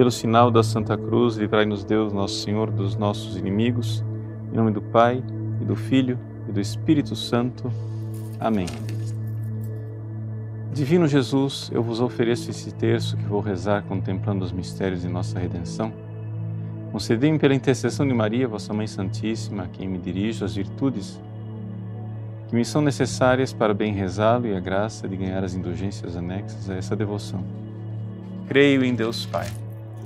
Pelo sinal da Santa Cruz, livrai-nos Deus, nosso Senhor, dos nossos inimigos. Em nome do Pai, e do Filho, e do Espírito Santo. Amém. Divino Jesus, eu vos ofereço esse terço que vou rezar contemplando os mistérios de nossa redenção. Concedei-me pela intercessão de Maria, vossa Mãe Santíssima, a quem me dirijo, as virtudes que me são necessárias para bem rezá-lo e a graça de ganhar as indulgências anexas a essa devoção. Creio em Deus Pai,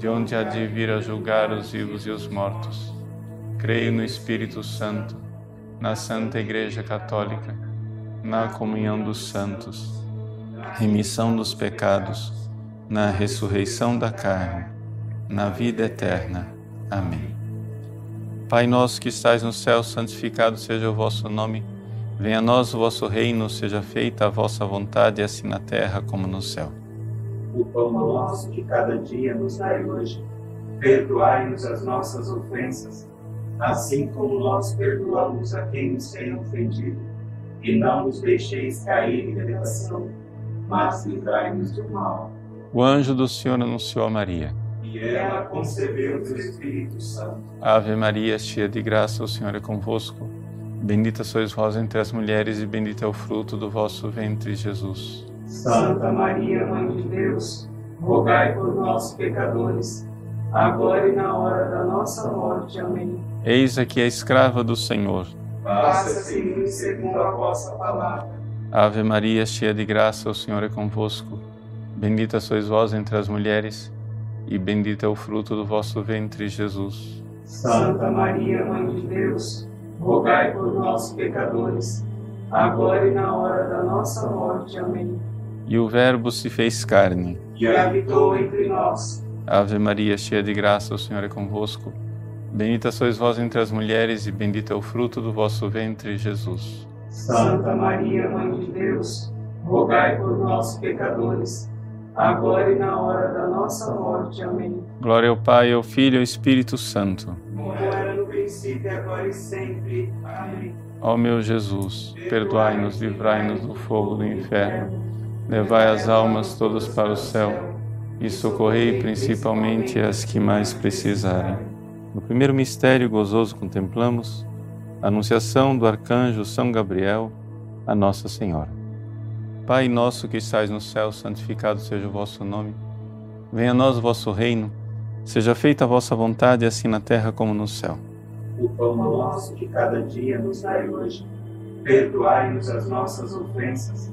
de onde há de vir a julgar os vivos e os mortos. Creio no Espírito Santo, na Santa Igreja Católica, na comunhão dos santos, remissão dos pecados, na ressurreição da carne, na vida eterna. Amém. Pai nosso que estais no céu, santificado seja o vosso nome. Venha a nós o vosso reino, seja feita a vossa vontade, assim na terra como no céu. O pão nosso de cada dia nos dai hoje. Perdoai-nos as nossas ofensas, assim como nós perdoamos a quem nos tem ofendido. E não nos deixeis cair em tentação, mas livrai-nos do mal. O anjo do Senhor anunciou a Maria e ela concebeu do Espírito Santo. Ave Maria, cheia de graça, o Senhor é convosco. Bendita sois vós entre as mulheres e bendito é o fruto do vosso ventre, Jesus. Santa Maria, Mãe de Deus, rogai por nós, pecadores, agora e na hora da nossa morte. Amém. Eis aqui a escrava do Senhor. Faça-se em segundo a vossa palavra. Ave Maria, cheia de graça, o Senhor é convosco. Bendita sois vós entre as mulheres e bendito é o fruto do vosso ventre, Jesus. Santa Maria, Mãe de Deus, rogai por nós, pecadores, agora e na hora da nossa morte. Amém. E o Verbo se fez carne e habitou entre nós. Ave Maria, cheia de graça, o Senhor é convosco. Bendita sois vós entre as mulheres, e bendito é o fruto do vosso ventre, Jesus. Santa Maria, Mãe de Deus, rogai por nós, pecadores, agora e na hora da nossa morte. Amém. Glória ao Pai, ao Filho e ao Espírito Santo. Como era no princípio, agora e sempre. Amém. Ó meu Jesus, perdoai-nos, livrai-nos do fogo do inferno, levai as almas todas para o céu e socorrei principalmente as que mais precisarem. No primeiro mistério gozoso contemplamos a anunciação do arcanjo São Gabriel a Nossa Senhora. Pai nosso que estais no céu, santificado seja o vosso nome. Venha a nós o vosso reino. Seja feita a vossa vontade, assim na terra como no céu. O pão nosso de cada dia nos dai hoje. Perdoai-nos as nossas ofensas,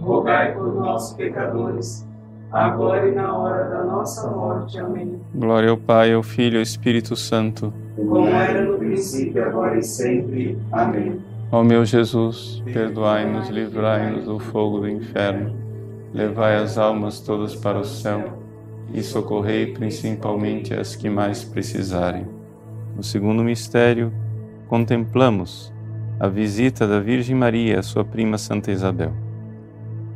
rogai por nós, pecadores, agora e na hora da nossa morte. Amém. Glória ao Pai, ao Filho e ao Espírito Santo. Como era no princípio, agora e sempre. Amém. Ó meu Jesus, perdoai-nos, livrai-nos do fogo do inferno, levai as almas todas para o céu e socorrei principalmente as que mais precisarem. No segundo mistério, contemplamos a visita da Virgem Maria à sua prima Santa Isabel.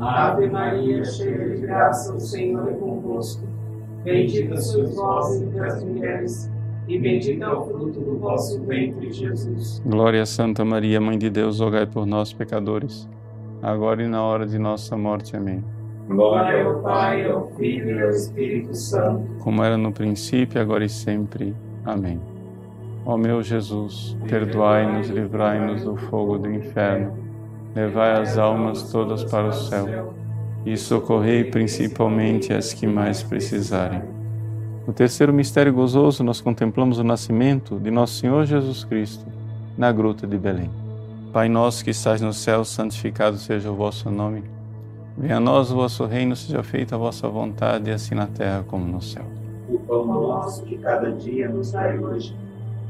Ave Maria, cheia de graça, o Senhor é convosco. Bendita sois vós entre as mulheres, e bendito é o fruto do vosso ventre, Jesus. Glória a Santa Maria, Mãe de Deus, rogai por nós, pecadores, agora e na hora de nossa morte. Amém. Glória ao Pai, ao Filho e ao Espírito Santo. Como era no princípio, agora e sempre. Amém. Ó meu Jesus, perdoai-nos, livrai-nos do fogo do inferno, levai as almas todas para o céu e socorrei principalmente as que mais precisarem. No terceiro mistério gozoso, nós contemplamos o nascimento de nosso Senhor Jesus Cristo na gruta de Belém. Pai nosso que estás no céu, santificado seja o vosso nome. Venha a nós o vosso reino, seja feita a vossa vontade, assim na terra como no céu. O pão nosso de cada dia nos dai hoje.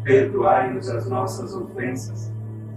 Perdoai-nos as nossas ofensas,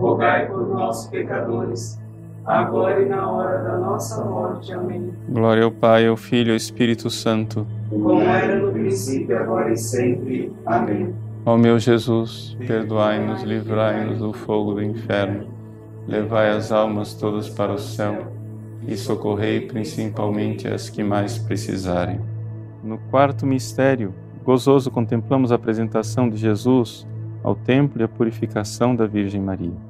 rogai por nós, pecadores, agora e na hora da nossa morte. Amém. Glória ao Pai, ao Filho e ao Espírito Santo. Como era no princípio, agora e sempre. Amém. Ó meu Jesus, perdoai-nos, livrai-nos do fogo do inferno, levai as almas todas para o céu e socorrei principalmente as que mais precisarem. No quarto mistério, gozoso contemplamos a apresentação de Jesus ao templo e a purificação da Virgem Maria.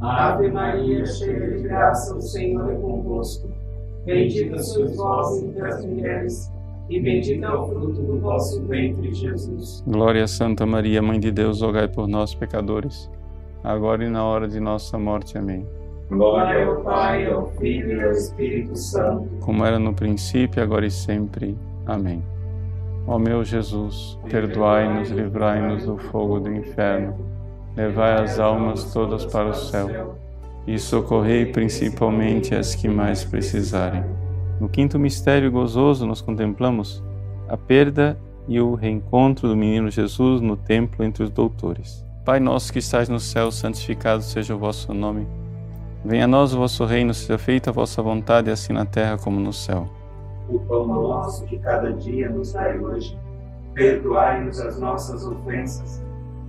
Ave Maria, cheia de graça, o Senhor é convosco. Bendita sois vós entre as mulheres, e bendito é o fruto do vosso ventre, Jesus. Glória a Santa Maria, Mãe de Deus, rogai por nós, pecadores, agora e na hora de nossa morte. Amém. Glória ao Pai, ao Filho e ao Espírito Santo. Como era no princípio, agora e sempre. Amém. Ó meu Jesus, perdoai-nos, livrai-nos do fogo do inferno, levai as almas todas para o céu e socorrei principalmente as que mais precisarem. No quinto mistério gozoso, nós contemplamos a perda e o reencontro do menino Jesus no templo entre os doutores. Pai nosso que estás no céu, santificado seja o vosso nome. Venha a nós o vosso reino, seja feita a vossa vontade, assim na terra como no céu. O pão nosso de cada dia nos dai hoje. Perdoai-nos as nossas ofensas,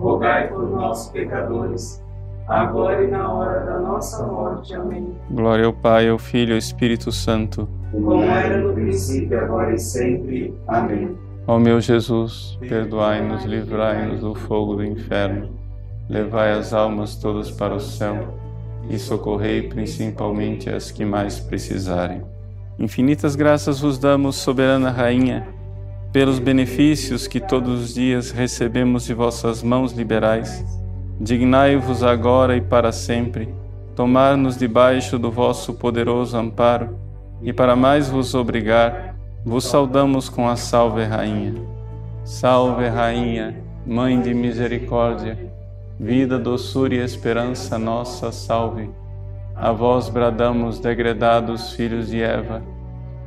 rogai por nós, pecadores, agora e na hora da nossa morte. Amém. Glória ao Pai, ao Filho e ao Espírito Santo. Como era no princípio, agora e sempre. Amém. Ó meu Jesus, perdoai-nos, livrai-nos do fogo do inferno, levai as almas todas para o céu e socorrei principalmente as que mais precisarem. Infinitas graças vos damos, soberana Rainha, pelos benefícios que todos os dias recebemos de vossas mãos liberais. Dignai-vos agora e para sempre tomar-nos debaixo do vosso poderoso amparo, e para mais vos obrigar, vos saudamos com a Salve Rainha. Salve Rainha, Mãe de Misericórdia, vida, doçura e esperança nossa, salve. A vós bradamos, degredados filhos de Eva,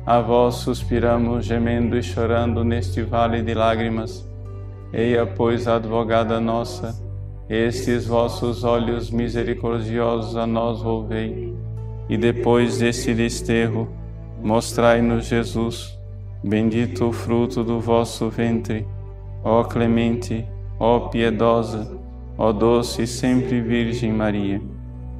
a vós suspiramos, gemendo e chorando neste vale de lágrimas. Eia, pois, advogada nossa, estes vossos olhos misericordiosos a nós volvei, e depois deste desterro, mostrai-nos Jesus, bendito o fruto do vosso ventre, ó clemente, ó piedosa, Ó doce e sempre Virgem Maria,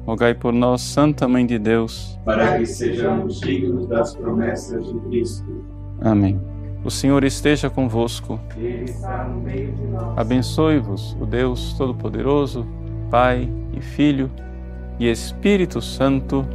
rogai por nós, Santa Mãe de Deus, para que sejamos dignos das promessas de Cristo. Amém. O Senhor esteja convosco. Ele está no meio de nós. Abençoe-vos o Deus Todo-Poderoso, Pai e Filho e Espírito Santo.